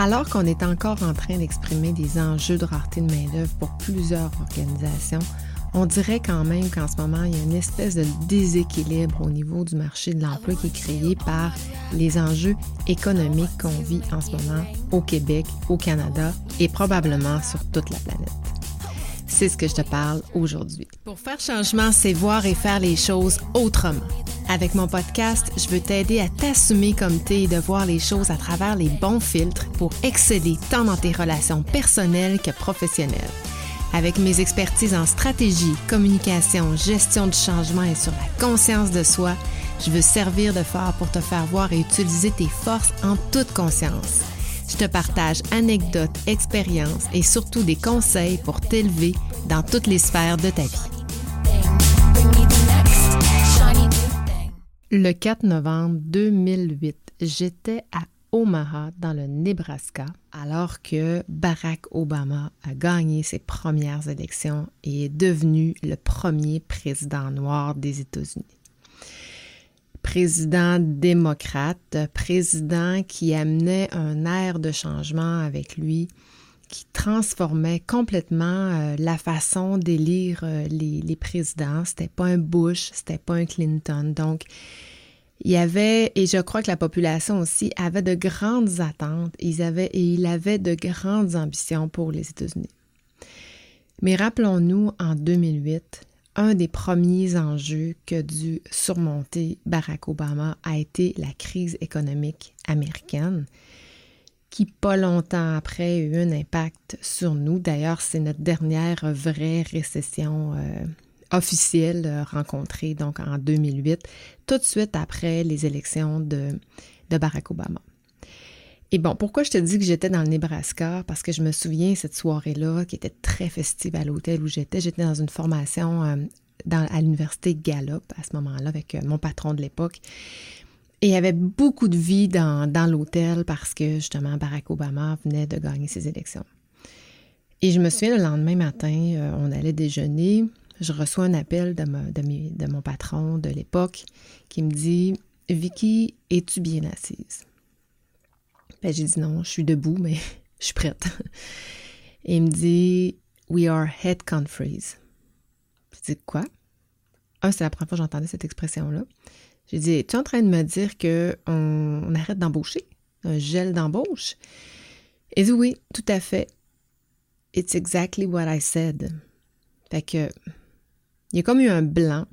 Alors qu'on est encore en train d'exprimer des enjeux de rareté de main-d'œuvre pour plusieurs organisations, on dirait quand même qu'en ce moment, il y a une espèce de déséquilibre au niveau du marché de l'emploi qui est créé par les enjeux économiques qu'on vit en ce moment au Québec, au Canada et probablement sur toute la planète. C'est ce que je te parle aujourd'hui. Pour faire changement, c'est voir et faire les choses autrement. Avec mon podcast, je veux t'aider à t'assumer comme t'es et de voir les choses à travers les bons filtres pour exceller tant dans tes relations personnelles que professionnelles. Avec mes expertises en stratégie, communication, gestion du changement et sur la conscience de soi, je veux servir de phare pour te faire voir et utiliser tes forces en toute conscience. Je te partage anecdotes, expériences et surtout des conseils pour t'élever dans toutes les sphères de ta vie. Le 4 novembre 2008, j'étais à Omaha, dans le Nebraska, alors que Barack Obama a gagné ses premières élections et est devenu le premier président noir des États-Unis. Président démocrate, président qui amenait un air de changement avec lui, qui transformait complètement euh, la façon d'élire euh, les, les, présidents. C'était pas un Bush, c'était pas un Clinton. Donc, il y avait, et je crois que la population aussi avait de grandes attentes, ils avaient, et il avait de grandes ambitions pour les États-Unis. Mais rappelons-nous, en 2008, un des premiers enjeux que dû surmonter Barack Obama a été la crise économique américaine qui, pas longtemps après, eu un impact sur nous. D'ailleurs, c'est notre dernière vraie récession euh, officielle euh, rencontrée donc en 2008, tout de suite après les élections de Barack Obama. Et bon, pourquoi je te dis que j'étais dans le Nebraska? Parce que je me souviens cette soirée-là qui était très festive à l'hôtel où j'étais. J'étais dans une formation euh, à l'université Gallup à ce moment-là avec mon patron de l'époque. Et il y avait beaucoup de vie dans, l'hôtel parce que justement Barack Obama venait de gagner ses élections. Et je me souviens le lendemain matin, euh, on allait déjeuner. Je reçois un appel de, de, de mon patron de l'époque qui me dit Vicky, es-tu bien assise? Ben, j'ai dit non, je suis debout, mais je suis prête. Il me dit We are head countries. Je dis quoi? Un, c'est la première fois que j'entendais cette expression-là. J'ai dit, tu es en train de me dire qu'on on arrête d'embaucher? Un gel d'embauche? Il dit oui, tout à fait. It's exactly what I said. Fait que, il y a comme eu un blanc.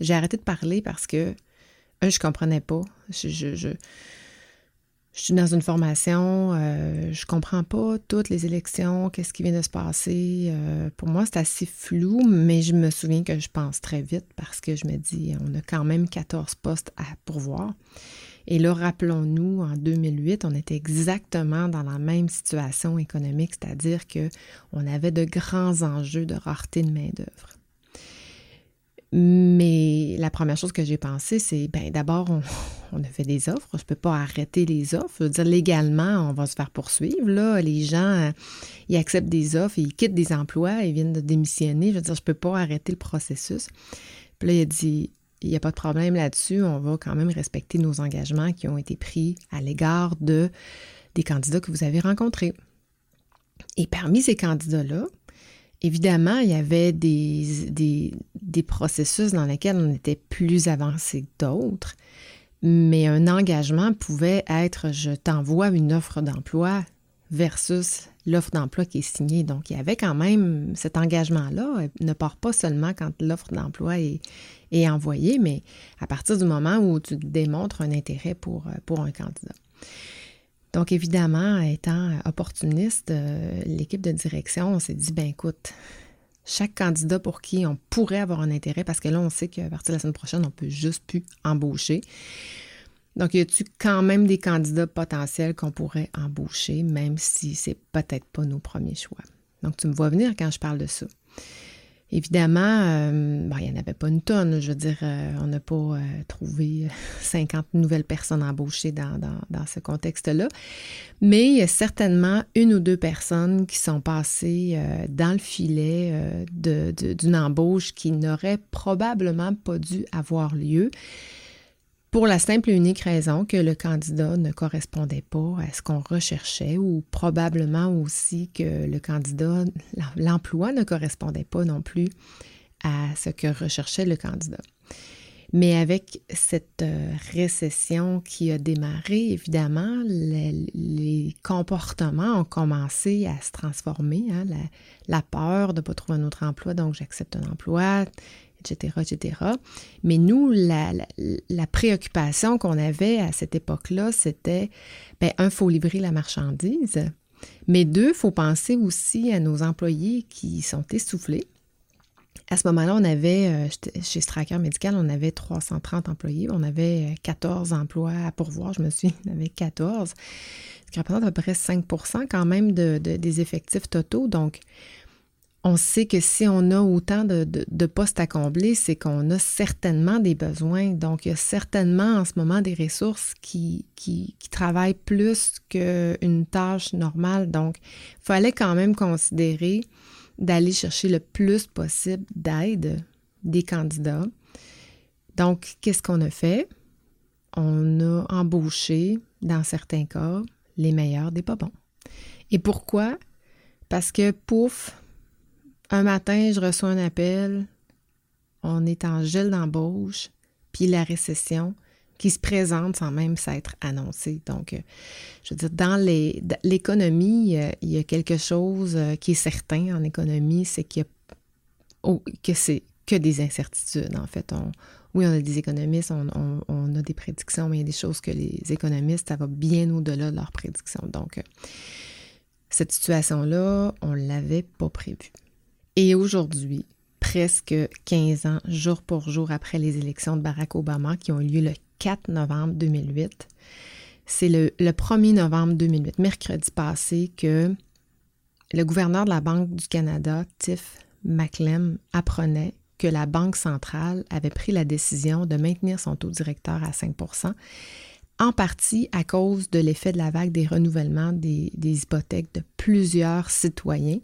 J'ai arrêté de parler parce que, un, je comprenais pas. Je suis dans une formation, euh, je comprends pas toutes les élections, qu'est-ce qui vient de se passer. Euh, pour moi, c'est assez flou, mais je me souviens que je pense très vite parce que je me dis, on a quand même 14 postes à pourvoir. Et là, rappelons-nous, en 2008, on était exactement dans la même situation économique, c'est-à-dire qu'on avait de grands enjeux de rareté de main-d'œuvre. Mais la première chose que j'ai pensé, c'est ben d'abord, on, a fait des offres. Je ne peux pas arrêter les offres. Je veux dire, légalement, on va se faire poursuivre. Là, les gens, euh, ils acceptent des offres, ils quittent des emplois, ils viennent de démissionner. Je veux dire, je ne peux pas arrêter le processus. Puis là, il a dit il n'y a pas de problème là-dessus. On va quand même respecter nos engagements qui ont été pris à l'égard de des candidats que vous avez rencontrés. Et parmi ces candidats-là, Évidemment, il y avait des, processus dans lesquels on était plus avancé que d'autres, mais un engagement pouvait être je t'envoie une offre d'emploi versus l'offre d'emploi qui est signée. Donc, il y avait quand même cet engagement-là, ne part pas seulement quand l'offre d'emploi est, envoyée, mais à partir du moment où tu démontres un intérêt pour un candidat. Donc, évidemment, étant opportuniste, euh, l'équipe de direction, s'est dit, ben écoute, chaque candidat pour qui on pourrait avoir un intérêt, parce que là, on sait qu'à partir de la semaine prochaine, on peut juste plus embaucher. Donc, y a-tu quand même des candidats potentiels qu'on pourrait embaucher, même si c'est peut-être pas nos premiers choix? Donc, tu me vois venir quand je parle de ça. Évidemment, euh, il n'y en avait pas une tonne. Je veux dire, euh, on n'a pas euh, trouvé 50 nouvelles personnes embauchées dans, ce contexte-là. Mais il y a certainement une ou deux personnes qui sont passées dans le filet d'une embauche qui n'aurait probablement pas dû avoir lieu pour la simple et unique raison que le candidat ne correspondait pas à ce qu'on recherchait ou probablement aussi que le candidat, l'emploi ne correspondait pas non plus à ce que recherchait le candidat. Mais avec cette euh, récession qui a démarré, évidemment, les, comportements ont commencé à se transformer. Hein, la, peur de ne pas trouver un autre emploi, donc j'accepte un emploi, etc., etc. Mais nous, la, préoccupation qu'on avait à cette époque-là, c'était, ben, un, faut livrer la marchandise, mais deux, faut penser aussi à nos employés qui sont essoufflés à ce moment-là, on avait, euh, chez Stracker Médical, on avait 330 employés. On avait 14 euh, emplois à pourvoir, je me suis, on avait 14, ce qui représente à peu près 5% quand même de, des effectifs totaux. Donc, on sait que si on a autant de, postes à combler, c'est qu'on a certainement des besoins. Donc, il y a certainement en ce moment des ressources qui, qui, travaillent plus qu'une tâche normale. Donc, il fallait quand même considérer d'aller chercher le plus possible d'aide des candidats. Donc, qu'est-ce qu'on a fait? On a embauché, dans certains cas, les meilleurs des pas bons. Et pourquoi? Parce que, pouf, un matin, je reçois un appel, on est en gel d'embauche, puis la récession, qui se présente sans même s'être annoncé. Donc, euh, je veux dire, dans l'économie, euh, il y a quelque chose euh, qui est certain en économie, c'est qu'il que c'est que des incertitudes. En fait, on, oui, on a des économistes, on, a des prédictions, mais il y a des choses que les économistes, ça va bien au-delà de leurs prédictions. Donc, cette situation-là, on ne l'avait pas prévue. Et aujourd'hui, presque 15 ans, jour pour jour après les élections de Barack Obama qui ont eu lieu le 4 novembre 2008. C'est le, 1er novembre 2008, mercredi passé, que le gouverneur de la Banque du Canada, Tiff Maclem, apprenait que la Banque centrale avait pris la décision de maintenir son taux directeur à 5% en partie à cause de l'effet de la vague des renouvellements des hypothèques de plusieurs citoyens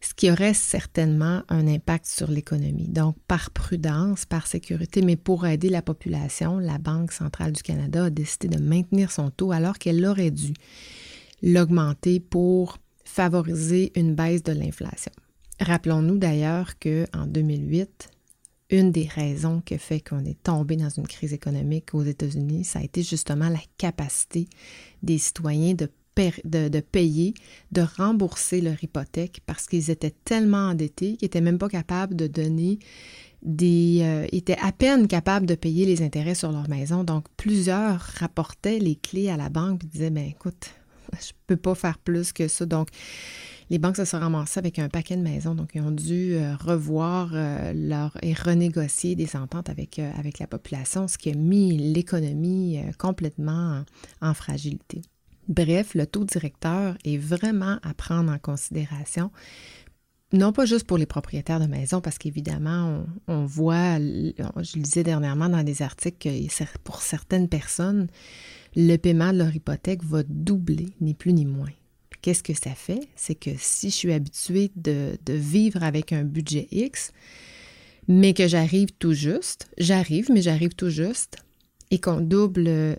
ce qui aurait certainement un impact sur l'économie. Donc, par prudence, par sécurité, mais pour aider la population, la Banque centrale du Canada a décidé de maintenir son taux alors qu'elle aurait dû l'augmenter pour favoriser une baisse de l'inflation. Rappelons-nous d'ailleurs qu'en 2008, une des raisons qui fait qu'on est tombé dans une crise économique aux États-Unis, ça a été justement la capacité des citoyens de de, payer, de rembourser leur hypothèque parce qu'ils étaient tellement endettés qu'ils n'étaient même pas capables de donner des... Euh, étaient à peine capables de payer les intérêts sur leur maison. Donc, plusieurs rapportaient les clés à la banque et disaient, ben écoute, je peux pas faire plus que ça. Donc, les banques se sont ramassées avec un paquet de maisons, donc ils ont dû euh, revoir euh, leur, et renégocier des ententes avec, avec la population, ce qui a mis l'économie complètement en fragilité. Bref, le taux directeur est vraiment à prendre en considération non pas juste pour les propriétaires de maisons, parce qu'évidemment, on, voit, je le disais dernièrement dans des articles, que pour certaines personnes, le paiement de leur hypothèque va doubler, ni plus ni moins. Qu'est-ce que ça fait? C'est que si je suis habituée de vivre avec un budget X, mais que j'arrive tout juste, j'arrive, mais j'arrive tout juste, et qu'on double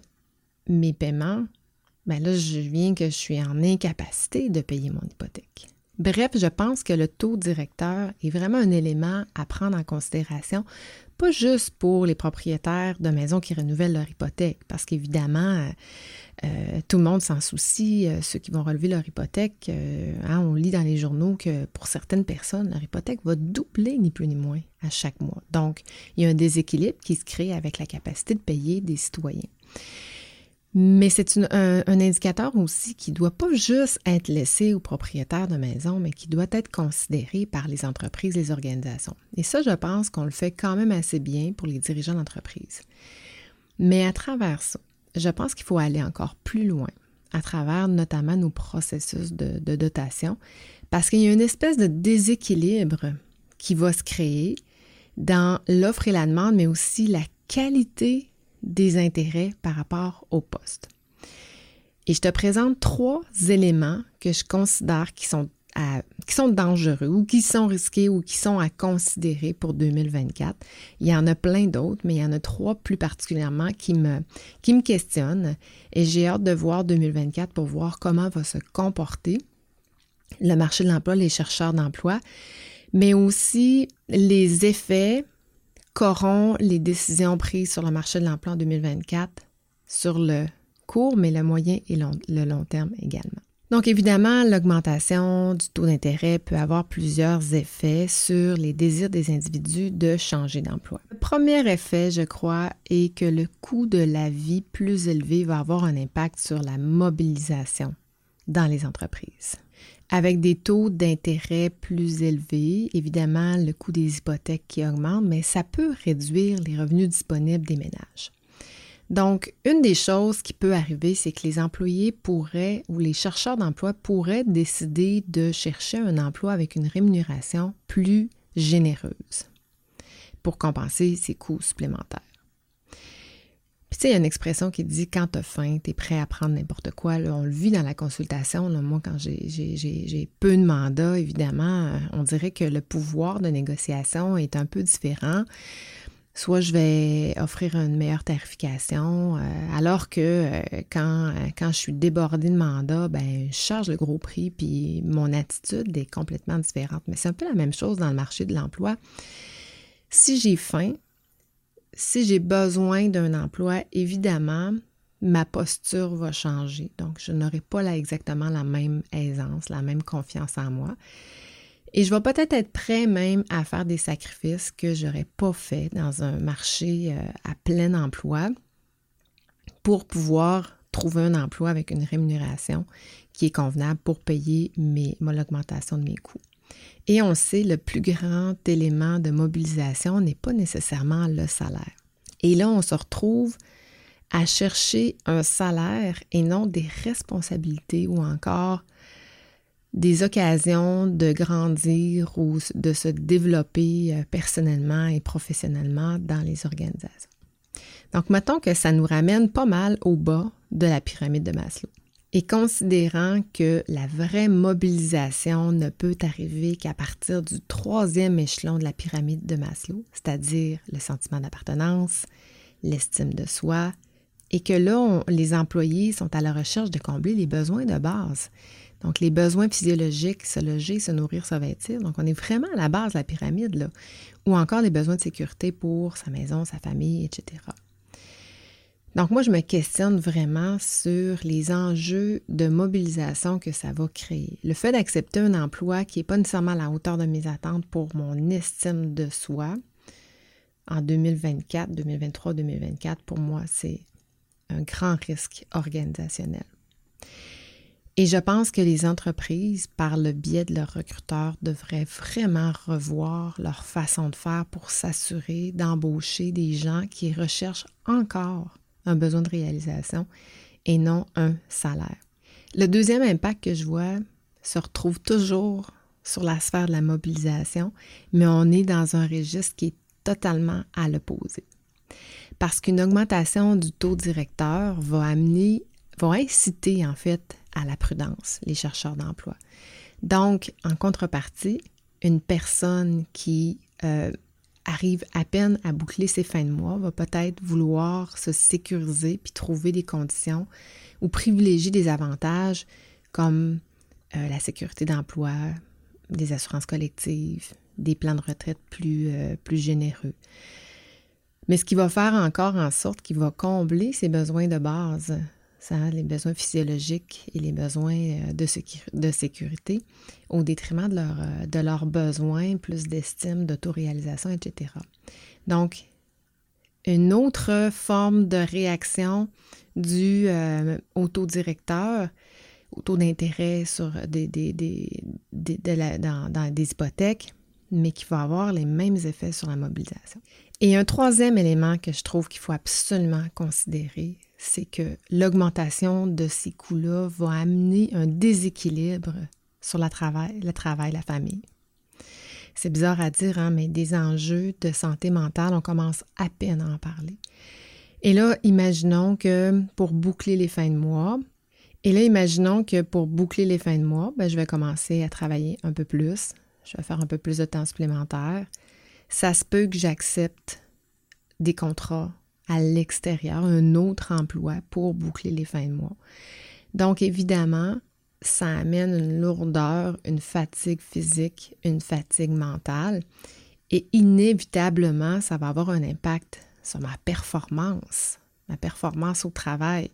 mes paiements, ben là, je viens que je suis en incapacité de payer mon hypothèque. Bref, je pense que le taux directeur est vraiment un élément à prendre en considération, pas juste pour les propriétaires de maisons qui renouvellent leur hypothèque, parce qu'évidemment, euh, tout le monde s'en soucie, euh, ceux qui vont relever leur hypothèque. Euh, hein, on lit dans les journaux que pour certaines personnes, leur hypothèque va doubler ni plus ni moins à chaque mois. Donc, il y a un déséquilibre qui se crée avec la capacité de payer des citoyens. Mais c'est un, indicateur aussi qui ne doit pas juste être laissé aux propriétaires de maisons, mais qui doit être considéré par les entreprises, les organisations. Et ça, je pense qu'on le fait quand même assez bien pour les dirigeants d'entreprise. Mais à travers ça, je pense qu'il faut aller encore plus loin, à travers notamment nos processus de, de dotation, parce qu'il y a une espèce de déséquilibre qui va se créer dans l'offre et la demande, mais aussi la qualité des intérêts par rapport au poste. Et je te présente trois éléments que je considère qui sont dangereux ou qui sont risqués ou qui sont à considérer pour 2024. Il y en a plein d'autres, mais il y en a trois plus particulièrement qui me, qui me questionnent et j'ai hâte de voir 2024 pour voir comment va se comporter le marché de l'emploi, les chercheurs d'emploi, mais aussi les effets qu'auront les décisions prises sur le marché de l'emploi en 2024 sur le court, mais le moyen et le long terme également. Donc évidemment, l'augmentation du taux d'intérêt peut avoir plusieurs effets sur les désirs des individus de changer d'emploi. Le premier effet, je crois, est que le coût de la vie plus élevé va avoir un impact sur la mobilisation dans les entreprises. Avec des taux d'intérêt plus élevés, évidemment, le coût des hypothèques qui augmente, mais ça peut réduire les revenus disponibles des ménages. Donc, une des choses qui peut arriver, c'est que les employés pourraient ou les chercheurs d'emploi pourraient décider de chercher un emploi avec une rémunération plus généreuse pour compenser ces coûts supplémentaires. Sais, il y a une expression qui dit quand tu as faim, tu es prêt à prendre n'importe quoi. on le vit dans la consultation. moi, quand j'ai peu de mandats, évidemment, euh, on dirait que le pouvoir de négociation est un peu différent soit je vais offrir une meilleure tarification, euh, alors que euh, quand, quand je suis débordée de mandat, ben, je charge le gros prix, puis mon attitude est complètement différente. Mais c'est un peu la même chose dans le marché de l'emploi. Si j'ai faim, si j'ai besoin d'un emploi, évidemment, ma posture va changer. Donc, je n'aurai pas exactement la même aisance, la même confiance en moi. Et je vais peut-être être prêt même à faire des sacrifices que je n'aurais pas fait dans un marché euh, à plein emploi pour pouvoir trouver un emploi avec une rémunération qui est convenable pour payer l'augmentation de mes coûts. Et on sait, le plus grand élément de mobilisation n'est pas nécessairement le salaire. Et là, on se retrouve à chercher un salaire et non des responsabilités ou encore des occasions de grandir ou de se développer euh, personnellement et professionnellement dans les organisations. Donc, mettons que ça nous ramène pas mal au bas de la pyramide de Maslow. Et considérant que la vraie mobilisation ne peut arriver qu'à partir du troisième échelon de la pyramide de Maslow, c'est-à-dire le sentiment d'appartenance, l'estime de soi, et que là, les employés sont à la recherche de combler les besoins de base. Donc, les besoins physiologiques, se loger, se nourrir, se vêtir. Donc, on est vraiment à la base de la pyramide, là. Ou encore les besoins de sécurité pour sa maison, sa famille, etc. Donc, moi, je me questionne vraiment sur les enjeux de mobilisation que ça va créer. Le fait d'accepter un emploi qui n'est pas nécessairement à la hauteur de mes attentes pour mon estime de soi en 2024, 2023, 2024, pour moi, c'est un grand risque organisationnel. Et je pense que les entreprises, par le biais de leurs recruteurs, devraient vraiment revoir leur façon de faire pour s'assurer d'embaucher des gens qui recherchent encore un besoin de réalisation et non un salaire. Le deuxième impact que je vois se retrouve toujours sur la sphère de la mobilisation, mais on est dans un registre qui est totalement à l'opposé. Parce qu'une augmentation du taux directeur va amener, va inciter en fait à la prudence, les chercheurs d'emploi. Donc, en contrepartie, une personne qui euh, arrive à peine à boucler ses fins de mois va peut-être vouloir se sécuriser puis trouver des conditions ou privilégier des avantages comme euh, la sécurité d'emploi, des assurances collectives, des plans de retraite euh, plus généreux. Mais ce qui va faire encore en sorte qu'il va combler ses besoins de base, les besoins physiologiques et les besoins euh, de, sécurité au détriment euh, de leurs besoins, plus d'estime, d'autoréalisation, etc. Donc, une autre forme de réaction du euh, au taux d'intérêt sur des, des, dans des hypothèques, mais qui va avoir les mêmes effets sur la mobilisation. Et un troisième élément que je trouve qu'il faut absolument considérer, c'est que l'augmentation de ces coûts-là va amener un déséquilibre sur le travail, la famille. C'est bizarre à dire, hein, mais des enjeux de santé mentale, on commence à peine à en parler. Et là, imaginons que pour boucler les fins de mois Et là, imaginons que pour boucler les fins de mois, ben, je vais commencer à travailler un peu plus. Je vais faire un peu plus de temps supplémentaire. Ça se peut que j'accepte des contrats à l'extérieur, un autre emploi pour boucler les fins de mois. Donc, évidemment, ça amène une lourdeur, une fatigue physique, une fatigue mentale. Et inévitablement, ça va avoir un impact sur ma performance, ma performance au travail.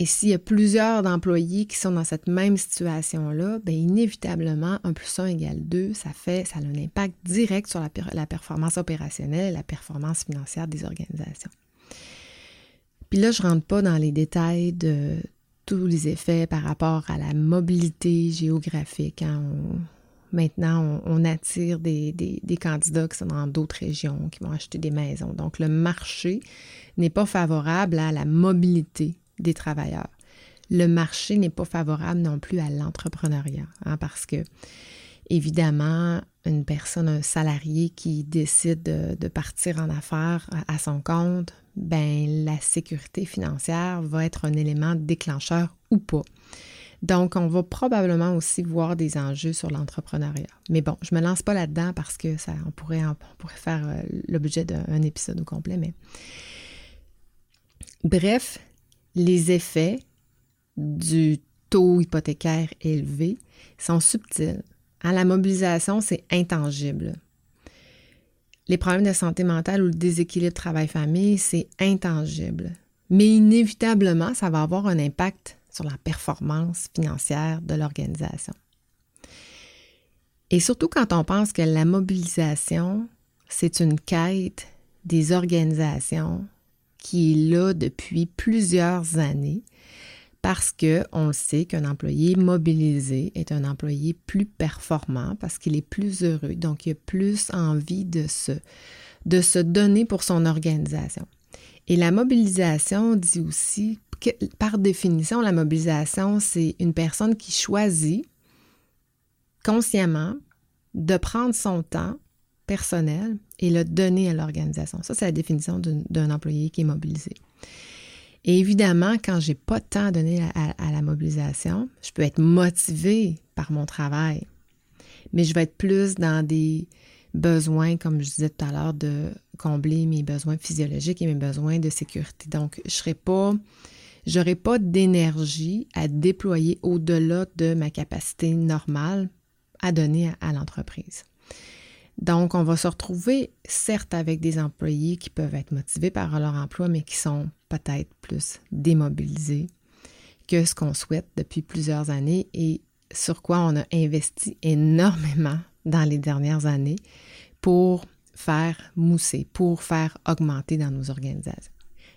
Et s'il y a plusieurs employés qui sont dans cette même situation-là, bien inévitablement, 1 plus 1 égale 2, ça fait, ça a un impact direct sur la, performance opérationnelle et la performance financière des organisations. Puis là, je ne rentre pas dans les détails de tous les effets par rapport à la mobilité géographique. Hein. maintenant, on, attire des, des, candidats qui sont dans d'autres régions, qui vont acheter des maisons. Donc, le marché n'est pas favorable à la mobilité des travailleurs. Le marché n'est pas favorable non plus à l'entrepreneuriat, hein, parce que, évidemment, une personne, un salarié qui décide de, partir en affaires à, son compte, ben la sécurité financière va être un élément déclencheur ou pas. Donc, on va probablement aussi voir des enjeux sur l'entrepreneuriat. Mais bon, je ne me lance pas là-dedans parce que ça, on pourrait, on pourrait faire euh, l'objet d'un épisode au complet. Mais bref, les effets du taux hypothécaire élevé sont subtils. À la mobilisation, c'est intangible. Les problèmes de santé mentale ou le déséquilibre travail-famille, c'est intangible. Mais inévitablement, ça va avoir un impact sur la performance financière de l'organisation. Et surtout quand on pense que la mobilisation, c'est une quête des organisations qui est là depuis plusieurs années parce qu'on sait qu'un employé mobilisé est un employé plus performant parce qu'il est plus heureux, donc il a plus envie de se, de se donner pour son organisation. Et la mobilisation dit aussi que, par définition, la mobilisation, c'est une personne qui choisit consciemment de prendre son temps personnel et le donner à l'organisation. Ça, c'est la définition d'un employé qui est mobilisé. Et évidemment, quand j'ai pas de temps à donner à, la mobilisation, je peux être motivée par mon travail, mais je vais être plus dans des besoins, comme je disais tout à l'heure, de combler mes besoins physiologiques et mes besoins de sécurité. Donc, je serai pas, pas d'énergie à déployer au-delà de ma capacité normale à donner à l'entreprise. Donc, on va se retrouver, certes, avec des employés qui peuvent être motivés par leur emploi, mais qui sont peut-être plus démobilisés que ce qu'on souhaite depuis plusieurs années et sur quoi on a investi énormément dans les dernières années pour faire mousser, pour faire augmenter dans nos organisations.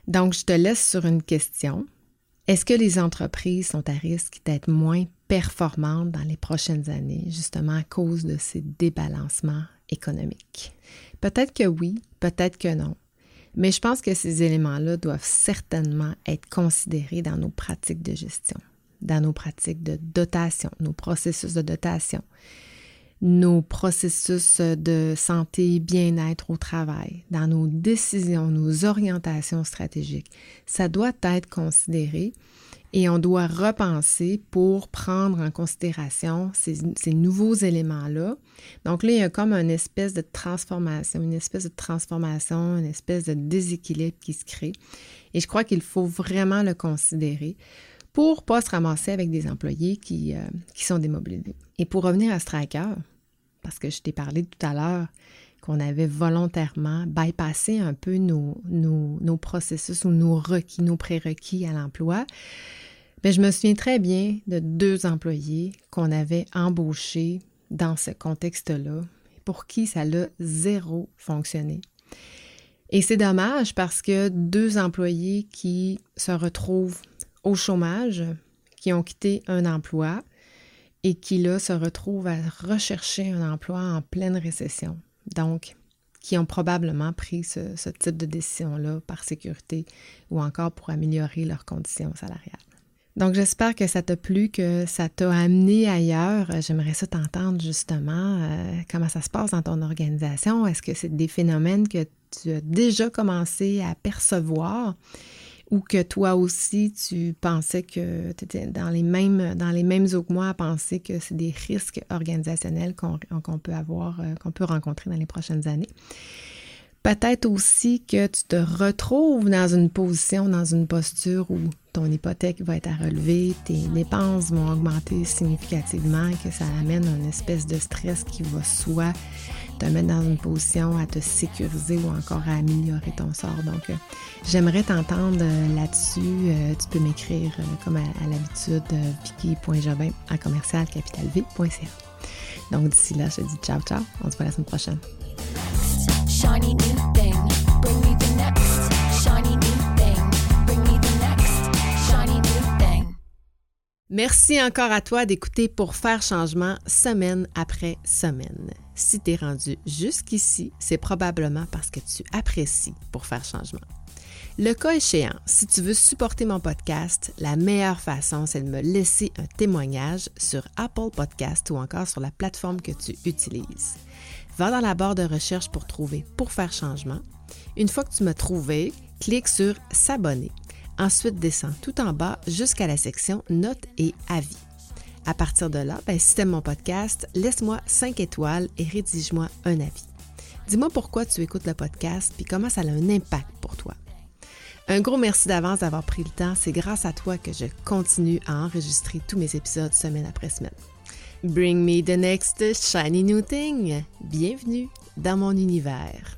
Donc, je te laisse sur une question. Est-ce que les entreprises sont à risque d'être moins performantes dans les prochaines années, justement à cause de ces débalancements économique. Peut-être que oui, peut-être que non. Mais je pense que ces éléments-là doivent certainement être considérés dans nos pratiques de gestion, dans nos pratiques de dotation, nos processus de dotation, nos processus de santé, bien-être au travail, dans nos décisions, nos orientations stratégiques. Ça doit être considéré et on doit repenser pour prendre en considération ces, nouveaux éléments-là. Donc là, il y a comme une espèce de transformation, une espèce de transformation, une espèce de déséquilibre qui se crée. Et je crois qu'il faut vraiment le considérer pour pas se ramasser avec des employés qui, euh, qui sont démobilisés. Et pour revenir à Striker, parce que je t'ai parlé tout à l'heure qu'on avait volontairement bypassé un peu nos, nos, processus ou nos requis, nos prérequis à l'emploi, mais ben, je me souviens très bien de deux employés qu'on avait embauchés dans ce contexte-là, pour qui ça a zéro fonctionné. Et c'est dommage parce que deux employés qui se retrouvent au chômage, qui ont quitté un emploi et qui là se retrouvent à rechercher un emploi en pleine récession. Donc, qui ont probablement pris ce, type de décision-là par sécurité ou encore pour améliorer leurs conditions salariales. Donc, j'espère que ça t'a plu, que ça t'a amené ailleurs. J'aimerais ça t'entendre justement euh, comment ça se passe dans ton organisation. Est-ce que c'est des phénomènes que tu as déjà commencé à percevoir? Ou que toi aussi, tu pensais que tu étais dans les mêmes, dans les mêmes eaux que moi à penser que c'est des risques organisationnels qu'on peut avoir, euh, qu'on peut rencontrer dans les prochaines années. Peut-être aussi que tu te retrouves dans une position, dans une posture où ton hypothèque va être à relever, tes dépenses vont augmenter significativement, que ça amène une espèce de stress qui va soit te mettre dans une position à te sécuriser ou encore à améliorer ton sort. Donc, euh, j'aimerais t'entendre euh, là-dessus. Euh, tu peux m'écrire comme à, l'habitude, vicky.jobin à commercialcapitalv.ca. Donc, d'ici là, je te dis ciao, ciao. On se voit la semaine prochaine. Merci encore à toi d'écouter pour faire changement semaine après semaine. Si tu es rendu jusqu'ici, c'est probablement parce que tu apprécies pour faire changement. Le cas échéant, si tu veux supporter mon podcast, la meilleure façon, c'est de me laisser un témoignage sur Apple Podcast ou encore sur la plateforme que tu utilises. Va dans la barre de recherche pour trouver Pour faire changement. Une fois que tu m'as trouvé, clique sur S'abonner Ensuite, descends tout en bas jusqu'à la section Notes et avis. À partir de là, ben, si tu mon podcast, laisse-moi 5 étoiles et rédige-moi un avis. Dis-moi pourquoi tu écoutes le podcast puis comment ça a un impact pour toi. Un gros merci d'avance d'avoir pris le temps. C'est grâce à toi que je continue à enregistrer tous mes épisodes semaine après semaine. Bring me the next shiny new thing. Bienvenue dans mon univers.